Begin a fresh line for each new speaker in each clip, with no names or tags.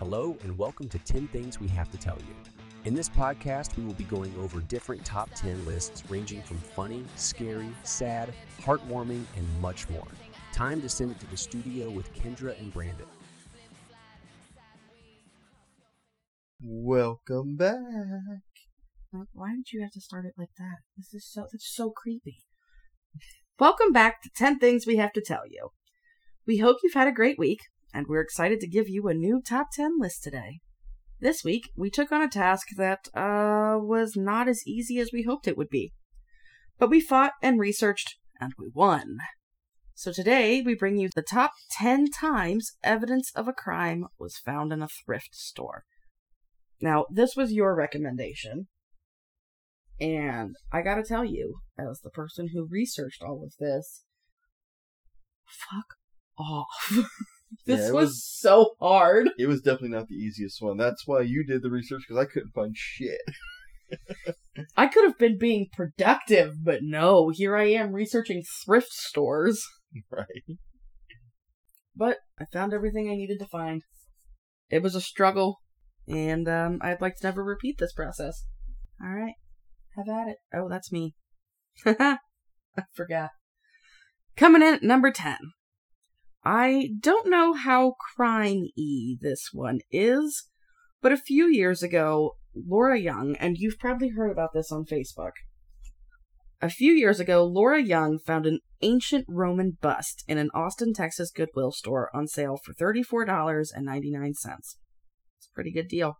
Hello, and welcome to 10 Things We Have to Tell You. In this podcast, we will be going over different top 10 lists ranging from funny, scary, sad, heartwarming, and much more. Time to send it to the studio with Kendra and Brandon.
Welcome back.
Why did you have to start it like that? This is so that's so creepy. Welcome back to 10 Things We Have to Tell You. We hope you've had a great week, and we're excited to give you a new top 10 list today. This week, we took on a task that uh, was not as easy as we hoped it would be. But we fought and researched, and we won. So today, we bring you the top 10 times evidence of a crime was found in a thrift store. Now, this was your recommendation. And I gotta tell you, as the person who researched all of this, fuck off. this
Yeah,
was,
was-
so hard.
It was definitely not the easiest one. That's why you did the research because I couldn't find shit.
I could have been being productive, but no, here I am researching thrift stores.
right.
But I found everything I needed to find. It was a struggle, and um, I'd like to never repeat this process. Alright, have at it. Oh, that's me. I forgot. Coming in at number 10. I don't know how crime y this one is, but a few years ago, Laura Young, and you've probably heard about this on Facebook. A few years ago, Laura Young found an ancient Roman bust in an Austin, Texas Goodwill store on sale for $34.99. It's a pretty good deal.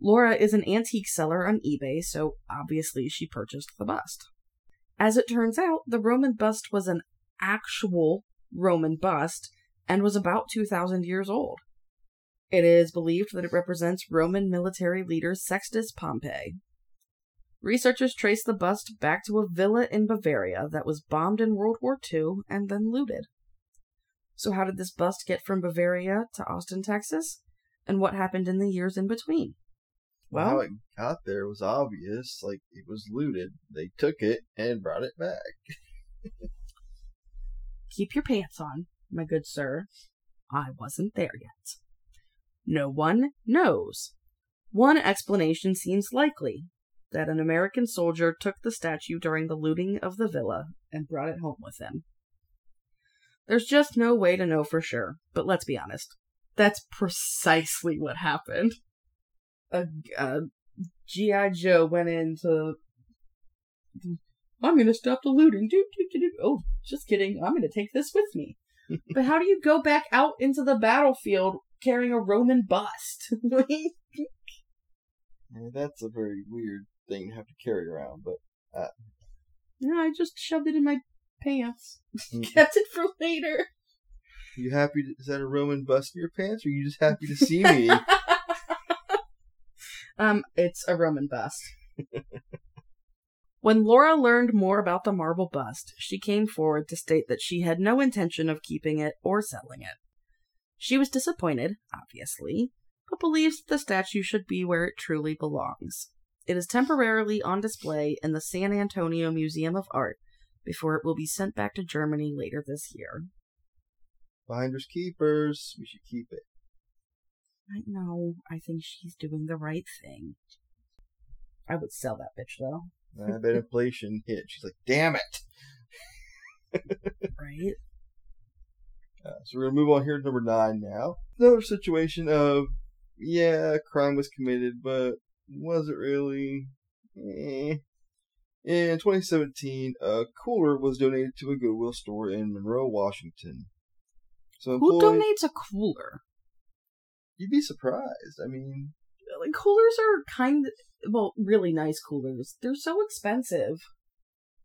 Laura is an antique seller on eBay, so obviously she purchased the bust. As it turns out, the Roman bust was an actual Roman bust and was about 2,000 years old. It is believed that it represents Roman military leader Sextus Pompey. Researchers traced the bust back to a villa in Bavaria that was bombed in World War II and then looted. So, how did this bust get from Bavaria to Austin, Texas? And what happened in the years in between?
Well, how it got there was obvious. Like, it was looted. They took it and brought it back.
keep your pants on, my good sir. I wasn't there yet. No one knows. One explanation seems likely that an American soldier took the statue during the looting of the villa and brought it home with him. There's just no way to know for sure, but let's be honest. That's precisely what happened. A, a G.I. Joe went into. I'm gonna stop the looting. Do, do, do, do. Oh, just kidding. I'm gonna take this with me. but how do you go back out into the battlefield carrying a Roman bust?
That's a very weird thing to have to carry around, but
no, I just shoved it in my pants.
Mm.
Kept it for later.
you happy? To, is that a Roman bust in your pants, or are you just happy to see me?
um, it's a Roman bust. When Laura learned more about the marble bust, she came forward to state that she had no intention of keeping it or selling it. She was disappointed, obviously, but believes that the statue should be where it truly belongs. It is temporarily on display in the San Antonio Museum of Art before it will be sent back to Germany later this year.
Finders keepers. We should keep it.
I know, I think she's doing the right thing. I would sell that bitch though.
I bet inflation hit. She's like, damn it.
right?
Uh, so we're gonna move on here to number nine now. Another situation of yeah, crime was committed, but was it really? Eh. In 2017, a cooler was donated to a Goodwill store in Monroe, Washington. So
Who donates a cooler?
You'd be surprised. I mean,
coolers are kind well, really nice coolers. They're so expensive.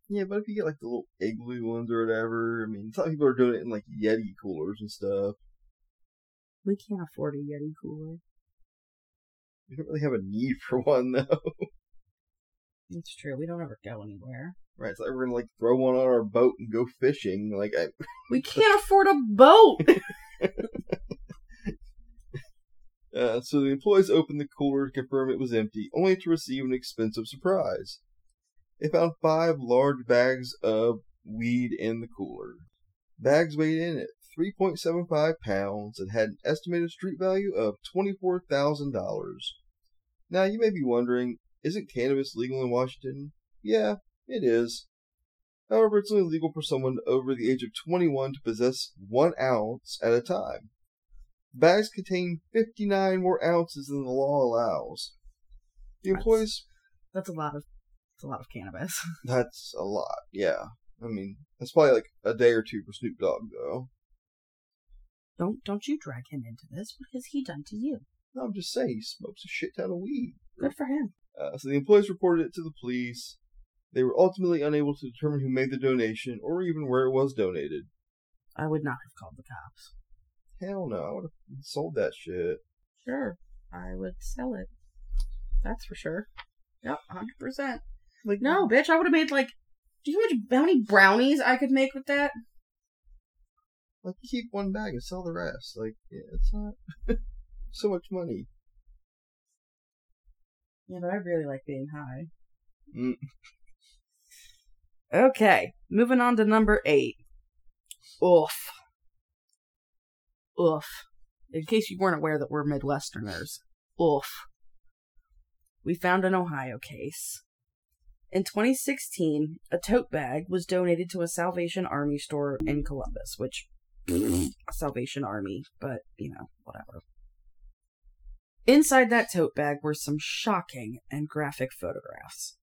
yeah, but if you get like the little igloo ones or whatever, I mean, some people are doing it in like Yeti coolers and stuff.
We can't afford a Yeti cooler.
We don't really have a need for one though.
It's true. We don't ever go anywhere.
right? So we're gonna like throw one on our boat and go fishing. Like I,
We can't afford a boat.
Uh, so the employees opened the cooler to confirm it was empty, only to receive an expensive surprise. They found five large bags of weed in the cooler. Bags weighed in at 3.75 pounds and had an estimated street value of $24,000. Now, you may be wondering, isn't cannabis legal in Washington? Yeah, it is. However, it's only legal for someone over the age of 21 to possess one ounce at a time. Bags contain 59 more ounces than the law allows. The
That's-
employees
That's a lot of that's a lot of cannabis.
That's a lot, yeah. I mean, that's probably like a day or two for Snoop Dogg, though.
don't don't you drag him into this. What has he done to you?
No, I'm just saying, he smokes a shit ton of weed.
Good for him.
Uh, so the employees reported it to the police. They were ultimately unable to determine who made the donation or even where it was donated.
I would not have called the cops.
Hell no, I would have sold that shit.
Sure, I would sell it. That's for sure. Yep, hundred percent.
Like,
No, bitch, I would have made like. Do you know how many brownies I could make with that?
like keep one bag and sell the rest. Like, yeah, it's not so much money.
Yeah, but I really like being high.
Mm.
Okay, moving on to number eight. Oof. Oof. In case you weren't aware that we're Midwesterners. Oof. We found an Ohio case. In 2016, a tote bag was donated to a Salvation Army store in Columbus, which. Salvation Army, but, you know, whatever. Inside that tote bag were some shocking and graphic photographs.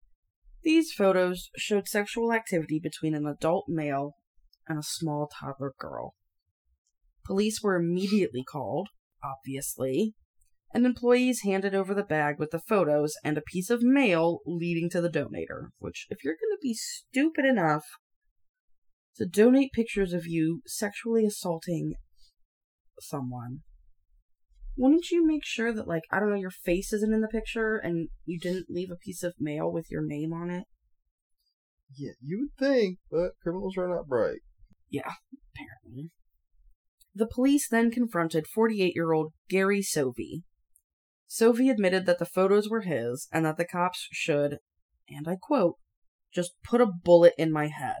These photos showed sexual activity between an adult male and a small toddler girl. Police were immediately called, obviously, and employees handed over the bag with the photos and a piece of mail leading to the donator. Which, if you're going to be stupid enough to donate pictures of you sexually assaulting someone, wouldn't you make sure that, like, I don't know, your face isn't in the picture and you didn't leave a piece of mail with your name on it?
Yeah, you would think, but criminals are not bright.
Yeah, apparently. The police then confronted 48 year old Gary Sovey. Sovey admitted that the photos were his and that the cops should, and I quote, just put a bullet in my head.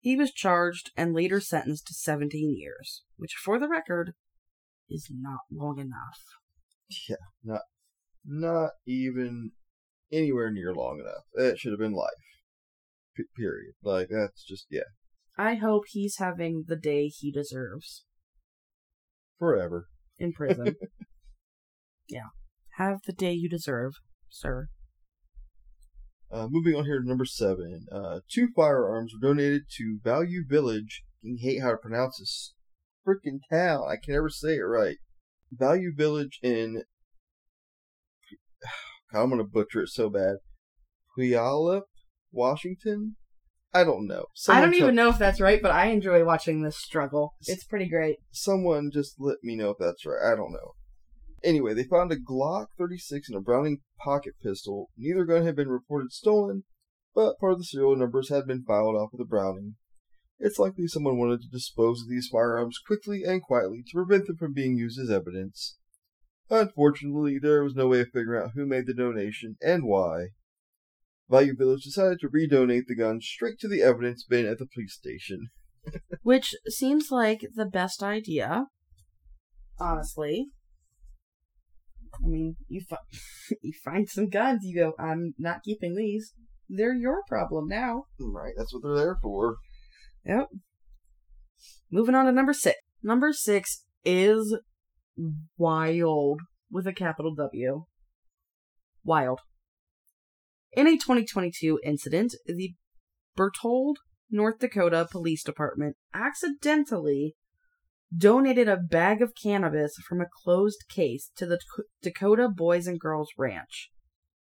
He was charged and later sentenced to 17 years, which, for the record, is not long enough.
Yeah, not not even anywhere near long enough. That should have been life. P- period. Like that's just yeah,
I hope he's having the day he deserves
forever.
in prison. yeah. Have the day you deserve, sir.
Uh, moving on here to number seven. Uh, two firearms were donated to Value Village. I hate how to pronounce this freaking town. I can never say it right. Value Village in. God, I'm gonna butcher it so bad. Puyallup, Washington. I don't know.
I don't
tell-
even know if that's right, but I enjoy watching this struggle. It's pretty great.
Someone just let me know if that's right. I don't know. Anyway, they found a Glock 36 and a Browning pocket pistol. Neither gun had been reported stolen, but part of the serial numbers had been filed off of the Browning. It's likely someone wanted to dispose of these firearms quickly and quietly to prevent them from being used as evidence. Unfortunately, there was no way of figuring out who made the donation and why. Value Village decided to redonate the gun straight to the evidence bin at the police station.
Which seems like the best idea. Honestly. I mean, you, fi- you find some guns, you go, I'm not keeping these. They're your problem now.
Right, that's what they're there for.
Yep. Moving on to number six. Number six is wild with a capital W. Wild. In a 2022 incident, the Berthold, North Dakota Police Department accidentally donated a bag of cannabis from a closed case to the Dakota Boys and Girls Ranch,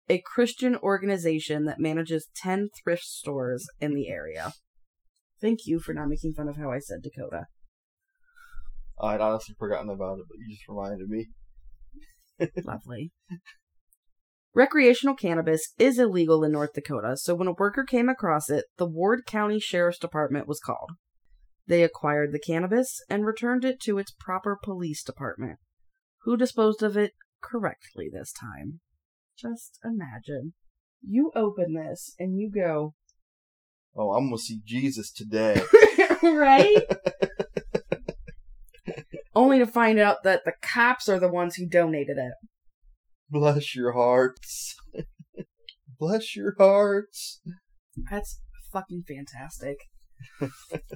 a Christian organization that manages 10 thrift stores in the area. Thank you for not making fun of how I said Dakota.
I'd honestly forgotten about it, but you just reminded me.
Lovely. Recreational cannabis is illegal in North Dakota, so when a worker came across it, the Ward County Sheriff's Department was called. They acquired the cannabis and returned it to its proper police department, who disposed of it correctly this time. Just imagine. You open this and you go,
Oh, I'm gonna see Jesus today.
right? only to find out that the cops are the ones who donated it.
Bless your hearts. Bless your hearts.
That's fucking fantastic.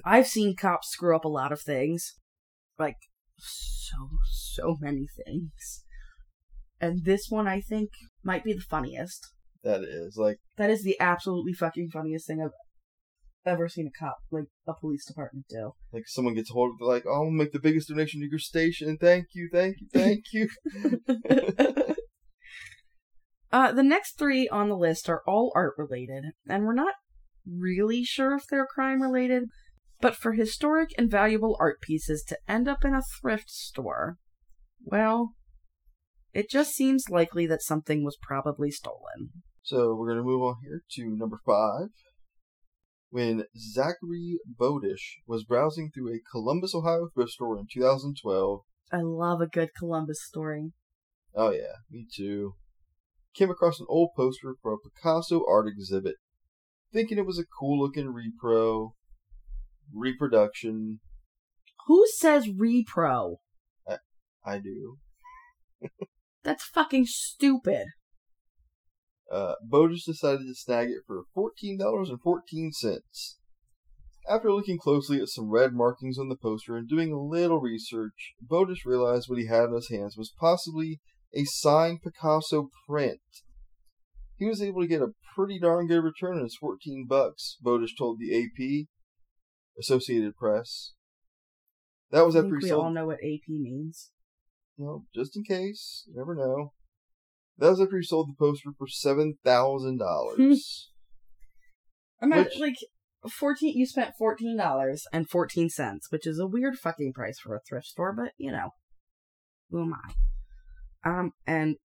I've seen cops screw up a lot of things. Like, so, so many things. And this one, I think, might be the funniest.
That is like
That is the absolutely fucking funniest thing I've ever seen a cop, like a police department, do.
like someone gets hold of like, oh, I'll make the biggest donation to your station. Thank you, thank you, thank you.
uh, the next three on the list are all art related, and we're not really sure if they're crime related, but for historic and valuable art pieces to end up in a thrift store, well, it just seems likely that something was probably stolen.
So we're gonna move on here to number five. When Zachary Bodish was browsing through a Columbus, Ohio thrift store in 2012,
I love a good Columbus story.
oh yeah, me too, came across an old poster for a Picasso art exhibit, thinking it was a cool looking repro, reproduction.
Who says repro?
I do.
That's fucking stupid.
Uh, Bodish decided to snag it for $14.14. After looking closely at some red markings on the poster and doing a little research, Bodish realized what he had in his hands was possibly a signed Picasso print. He was able to get a pretty darn good return on his 14 bucks, Bodish told the AP, Associated Press. That was
I
after
think we
sold.
all know what AP means.
Well, just in case, you never know. That was after he sold the poster for seven thousand dollars.
Imagine,
Which-
like, fourteen. You spent fourteen dollars and fourteen cents, which is a weird fucking price for a thrift store, but you know, who am I? Um, and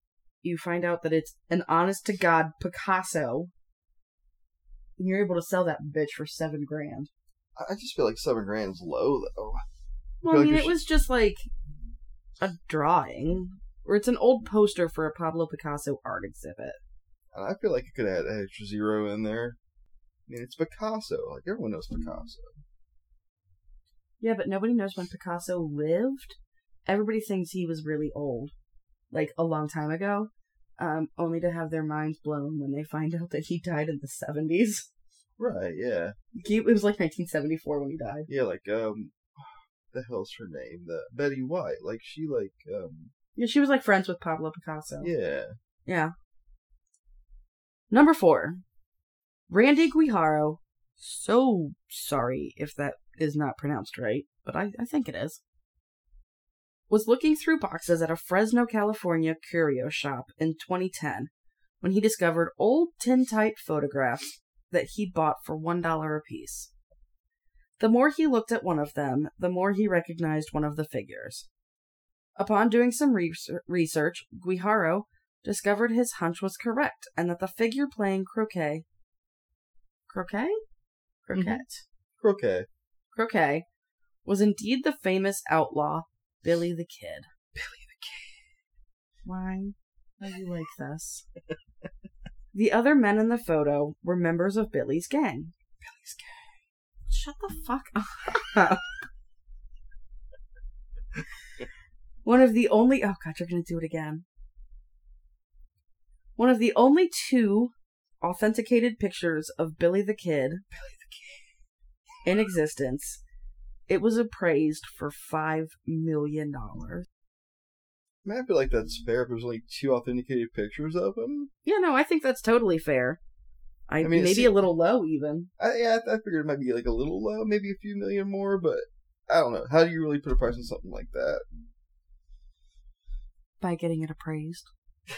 you find out that it's an honest to god Picasso. And you're able to sell that bitch for seven grand.
I I just feel like seven grand is low though.
Well,
feel
I mean,
you
it was just like a drawing, or it's an old poster for a Pablo Picasso art exhibit.
And I feel like it could add an extra zero in there. I mean, it's Picasso. Like everyone knows Picasso.
Yeah, but nobody knows when Picasso lived. Everybody thinks he was really old, like a long time ago, um, only to have their minds blown when they find out that he died in the 70s.
Right? Yeah.
He, it was like 1974 when he died.
Yeah. Like um, the hell's her name? The Betty White. Like she like um.
Yeah, she was like friends with Pablo Picasso.
Yeah.
Yeah. Number four, Randy Guijarro. So sorry if that is not pronounced right, but I, I think it is. Was looking through boxes at a Fresno, California curio shop in 2010 when he discovered old tintype photographs that he bought for $1 a piece. The more he looked at one of them, the more he recognized one of the figures. Upon doing some re- research, Guijarro discovered his hunch was correct and that the figure playing croquet croquet mm-hmm. croquet
Croquet.
croquet was indeed the famous outlaw billy the kid. Billy the kid. Why are you like this? The other men in the photo were members of billy's gang. Billy's gang. Shut the fuck up. One of the only oh god you're gonna do it again. One of the only two authenticated pictures of Billy the Kid, Billy the Kid, in existence. It was appraised for five million dollars.
I mean, I feel like that's fair if there's only two authenticated pictures of him.
Yeah, no, I think that's totally fair. I,
I mean,
maybe a little low even.
I yeah, I, I figured it might be like a little low, maybe a few million more, but I don't know. How do you really put a price on something like that?
By getting it appraised.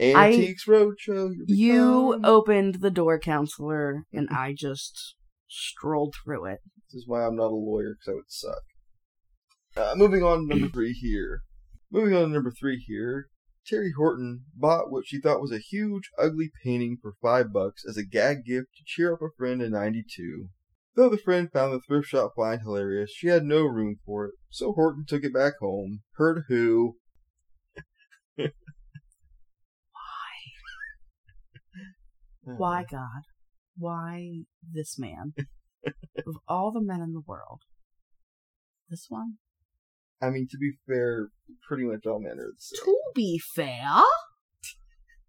Antiques Roadshow.
You opened the door, counselor, and I just strolled through it.
This is why I'm not a lawyer, because I would suck. Uh, moving on to number three here. Moving on to number three here. Teri Horton bought what she thought was a huge, ugly painting for five bucks as a gag gift to cheer up a friend in 92. Though the friend found the thrift shop find hilarious, she had no room for it, so Horton took it back home. Heard who?
Why, Why, God? Why this man? of all the men in the world, this one?
I mean, to be fair, pretty much all men are the same.
To be fair,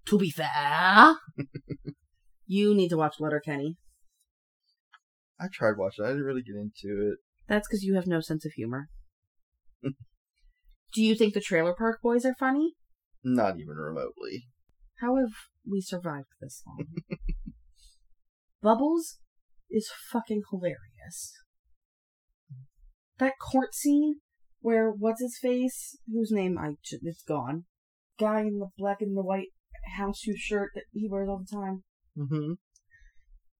to be fair, you need to watch Letterkenny.
I tried watching. it. I didn't really get into it.
That's because you have no sense of humor. Do you think the Trailer Park Boys are funny?
Not even remotely.
How have we survived this long? Bubbles is fucking hilarious. That court scene where what's his face, whose name I it's gone, guy in the black and the white houndstooth shirt that he wears all the time.
Mm-hmm.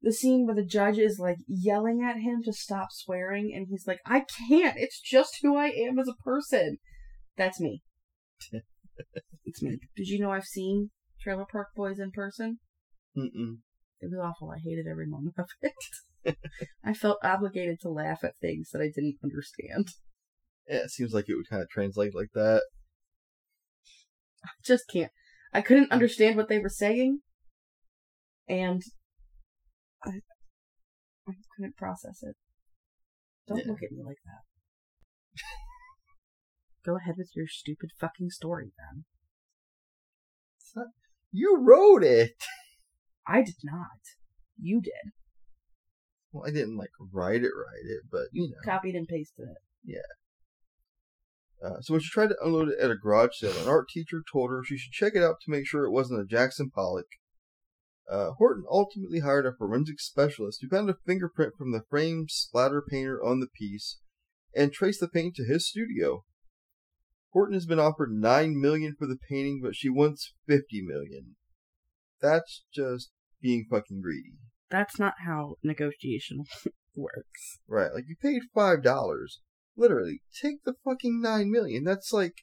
The scene where the judge is like yelling at him to stop swearing, and he's like, "I can't. It's just who I am as a person." That's me. it's me. Did you know I've seen Trailer Park Boys in person?
Mm-mm.
It was awful. I hated every moment of it. I felt obligated to laugh at things that I didn't understand.
Yeah, it seems like it would kind of translate like that.
I just can't. I couldn't understand what they were saying, and I, I couldn't process it. Don't
Yeah.
look at me like that. Go ahead with your stupid fucking story, then.
Not- You wrote it.
I did not. You did.
Well, I didn't like write it, write it, but you know.
Copied and pasted it.
Uh, so when she tried to unload it at a garage sale, an art teacher told her she should check it out to make sure it wasn't a Jackson Pollock. Uh, Horton ultimately hired a forensic specialist who found a fingerprint from the frame splatter painter on the piece and traced the paint to his studio. Horton has been offered nine million for the painting, but she wants fifty million. That's just being fucking greedy.
That's not how negotiation works.
Right, like you paid five dollars. Literally, take the fucking nine million. That's like,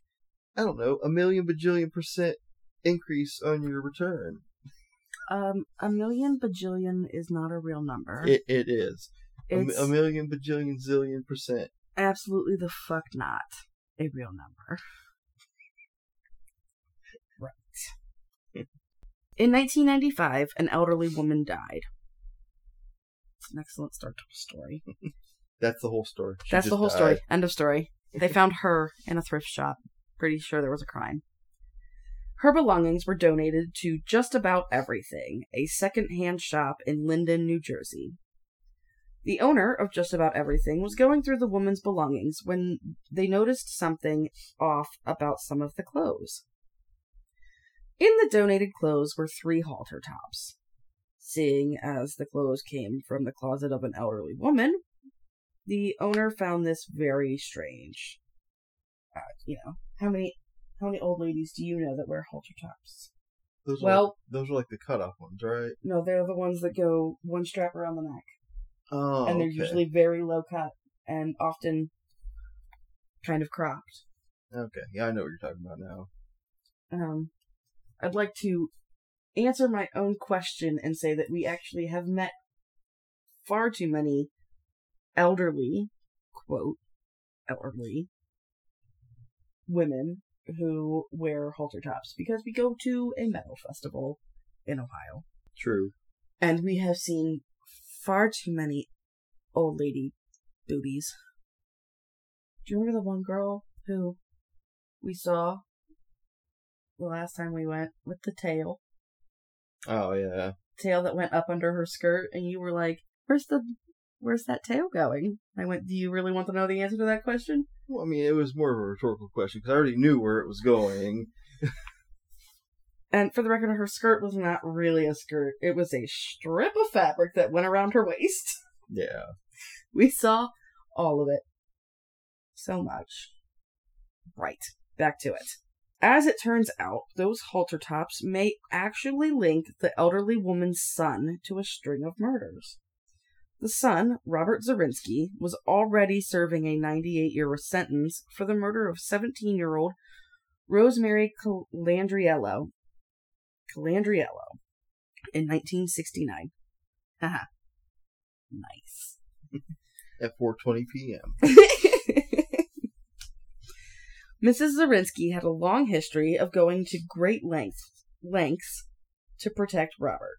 I don't know, a million bajillion percent increase on your return.
Um, a million bajillion is not a real number.
It it is a,
it's
a million bajillion zillion percent.
absolutely the fuck not a real number. In 1995, an elderly woman died. It's an excellent start to a story.
That's the whole story. She
That's the whole
died.
story. End of story. They found her in a thrift shop. Pretty sure there was a crime. Her belongings were donated to Just About Everything, a second-hand shop in Linden, New Jersey. The owner of Just About Everything was going through the woman's belongings when they noticed something off about some of the clothes. In the donated clothes were three halter tops. Seeing as the clothes came from the closet of an elderly woman, the owner found this very strange. Uh, you know, how many how many old ladies do you know that wear halter tops?
Those are
Well-
like, those are like the cutoff ones, right?
No, they're the ones that go one strap around the neck,
Oh,
and they're
okay.
usually very low cut and often kind of cropped.
okay. Yeah, I know what you're talking about now.
Um, I'd like to answer my own question and say that we actually have met far too many elderly, quote, elderly women who wear halter tops because we go to a metal festival in Ohio
True.
and we have seen far too many old lady boobies. Do you remember the one girl who we saw the last time we went with the tail?
Oh yeah.
Tail that went up under her skirt, and you were like, "Where's the, where's that tail going?" I went, "Do you really want to know the answer to that question?"
Well, I mean, it was more of a rhetorical question because I already knew where it was going.
And for the record, her skirt was not really a skirt; it was a strip of fabric that went around her waist.
Yeah.
We saw all of it. So much. Right. Back to it. As it turns out, those halter tops may actually link the elderly woman's son to a string of murders. The son, Robert Zarinsky, was already serving a 98 year sentence for the murder of 17 year old Rosemary Calandriello. Calandriello in 1969. Haha. nice.
At 4:20 p.m.
Mrs. Zarinsky had a long history of going to great lengths, lengths to protect Robert.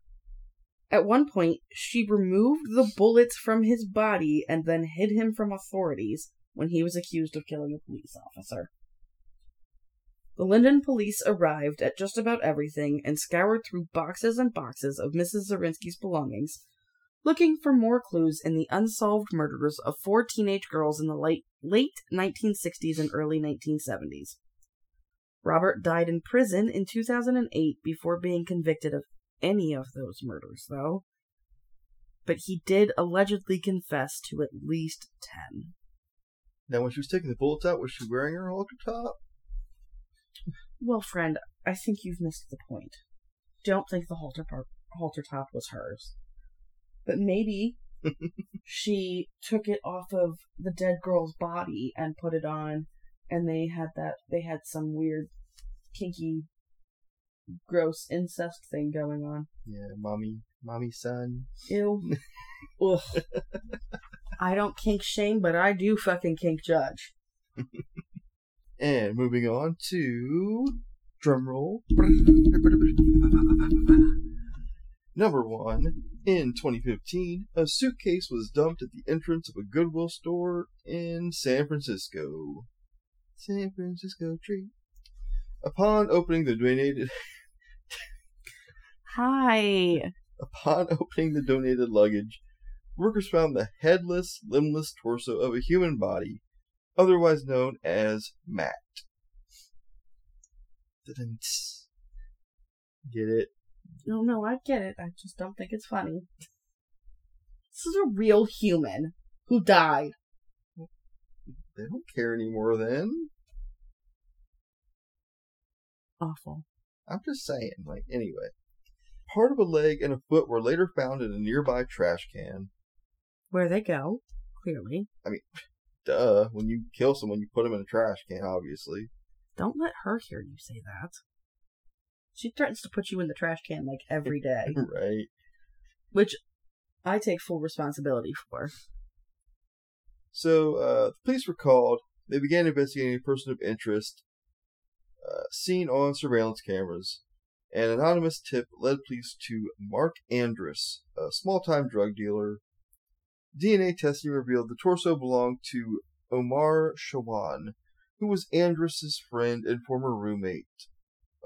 At one point, she removed the bullets from his body and then hid him from authorities when he was accused of killing a police officer. The Linden police arrived at just about everything and scoured through boxes and boxes of Mrs. Zarinsky's belongings, looking for more clues in the unsolved murders of four teenage girls in the late, late 1960s and early 1970s. Robert died in prison in 2008 before being convicted of any of those murders, though. But he did allegedly confess to at least 10.
Now, when she was taking the bullets out, was she wearing her halter top?
Well, friend, I think you've missed the point. Don't think the halter, par- halter top was hers. But maybe she took it off of the dead girl's body and put it on, and they had that, they had some weird, kinky, gross incest thing going on.
Yeah, mommy, mommy, son.
Ew. Ugh. I don't kink shame, but I do fucking kink judge.
And moving on to drumroll. Number one. In 2015, a suitcase was dumped at the entrance of a Goodwill store in San Francisco. San Francisco tree. Upon opening the donated
Hi.
upon opening the donated luggage, workers found the headless, limbless torso of a human body, otherwise known as Matt. Dun-dun-ts. Get it?
No, no, I get it. I just don't think it's funny. This is a real human who died.
They don't care anymore then.
Awful.
I'm just saying, like, anyway. Part of a leg and a foot were later found in a nearby trash can.
Where they go, clearly.
I mean, duh, when you kill someone, you put them in a trash can, obviously.
Don't let her hear you say that. She threatens to put you in the trash can like every day,
right.
which I take full responsibility for.
So, uh, the police were called. They began investigating a person of interest uh, seen on surveillance cameras. An anonymous tip led police to Mark Andrus, a small time drug dealer. DNA testing revealed the torso belonged to Omar Shawan, who was Andrus's friend and former roommate.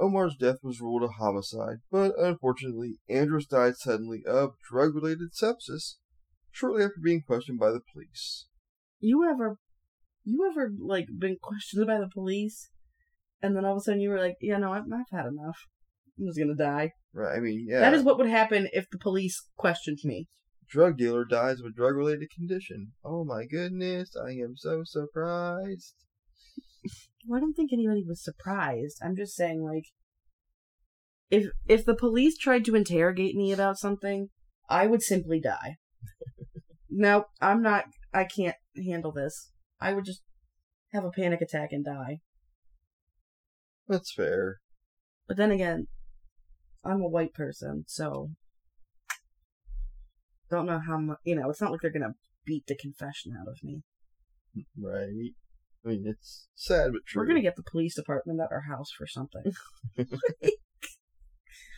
Omar's death was ruled a homicide, but unfortunately, Andrus died suddenly of drug related sepsis shortly after being questioned by the police.
You ever, you ever like been questioned by the police, and then all of a sudden you were like, "Yeah, no, I've, I've had enough. I'm just gonna die."
Right, I mean, yeah.
That is what would happen if the police questioned me.
drug dealer dies of a drug related condition. Oh my goodness, I am so surprised.
Well, I don't think anybody was surprised. I'm just saying, like, if if the police tried to interrogate me about something, I would simply die. no, I'm not. I can't handle this. I would just have a panic attack and die.
That's fair.
But then again, I'm a white person, so don't know how much. You know, it's not like they're gonna beat the confession out of me.
Right. I mean, it's sad but true.
We're gonna get the police department at our house for something.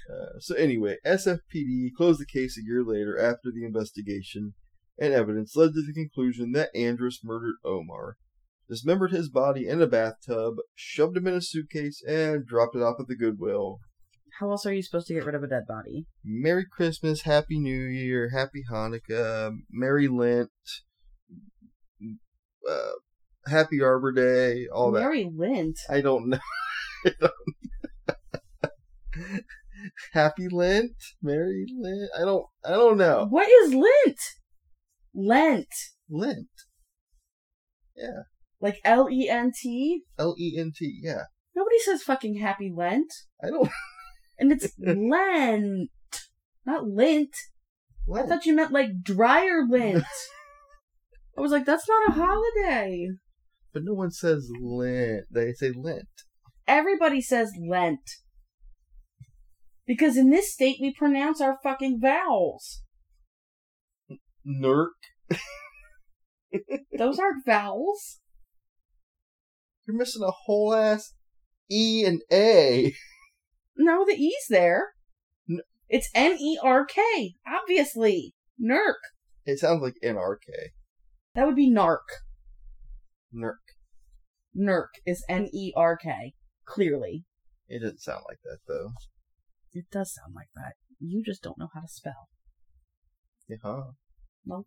Uh, so anyway, SFPD closed the case a year later after the investigation, and evidence led to the conclusion that Andrus murdered Omar, dismembered his body in a bathtub, shoved him in a suitcase, and dropped it off at the Goodwill.
How else are you supposed to get rid of a dead body?
Merry Christmas, Happy New Year, Happy Hanukkah, Merry Lent, uh, Happy Arbor Day, all that.
Mary Lint.
I don't know. I don't- Happy Lent, Merry Lent. I don't. I don't know.
What is Lent? Lent.
Lent, Yeah.
Like L E N T?
L E N T. Yeah,
Nobody says fucking happy Lent.
I don't.
And it's Lent. Not lint. I thought you meant like dryer lint. I was like, that's not a holiday.
But no one says Lent. They say Lent.
Everybody says Lent. Because in this state, we pronounce our fucking vowels.
Nerk.
Those aren't vowels.
You're missing a whole ass E and A.
No, the E's there.
N-
It's N E R K, obviously. Nerk.
It sounds like NRK.
That would be narc.
Nerk.
Nerk is N E R K. Clearly.
It doesn't sound like that though.
It does sound like that. You just don't know how to spell.
Yeah.
No.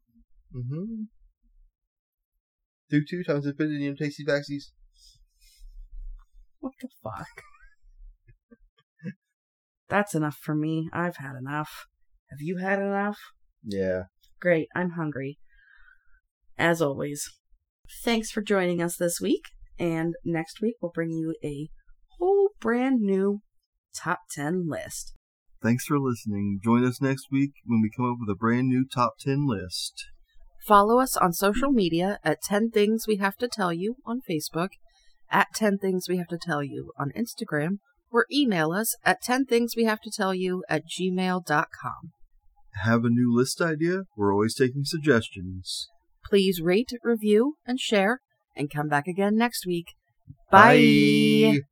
Mm-hmm. Do two times infinity and tasty backsies.
What the fuck? That's enough for me. I've had enough. Have you had enough?
Yeah.
Great, I'm hungry. As always. Thanks for joining us this week, and next week we'll bring you a whole brand new top 10 list.
Thanks for listening. Join us next week when we come up with a brand new top 10 list.
Follow us on social media at 10 Things We Have to Tell You on Facebook, at 10 Things We Have to Tell You on Instagram, or email us at 10 Things We Have to Tell You at gmail.com.
Have a new list idea? We're always taking suggestions.
Please rate, review, and share, and come back again next week. Bye.
Bye.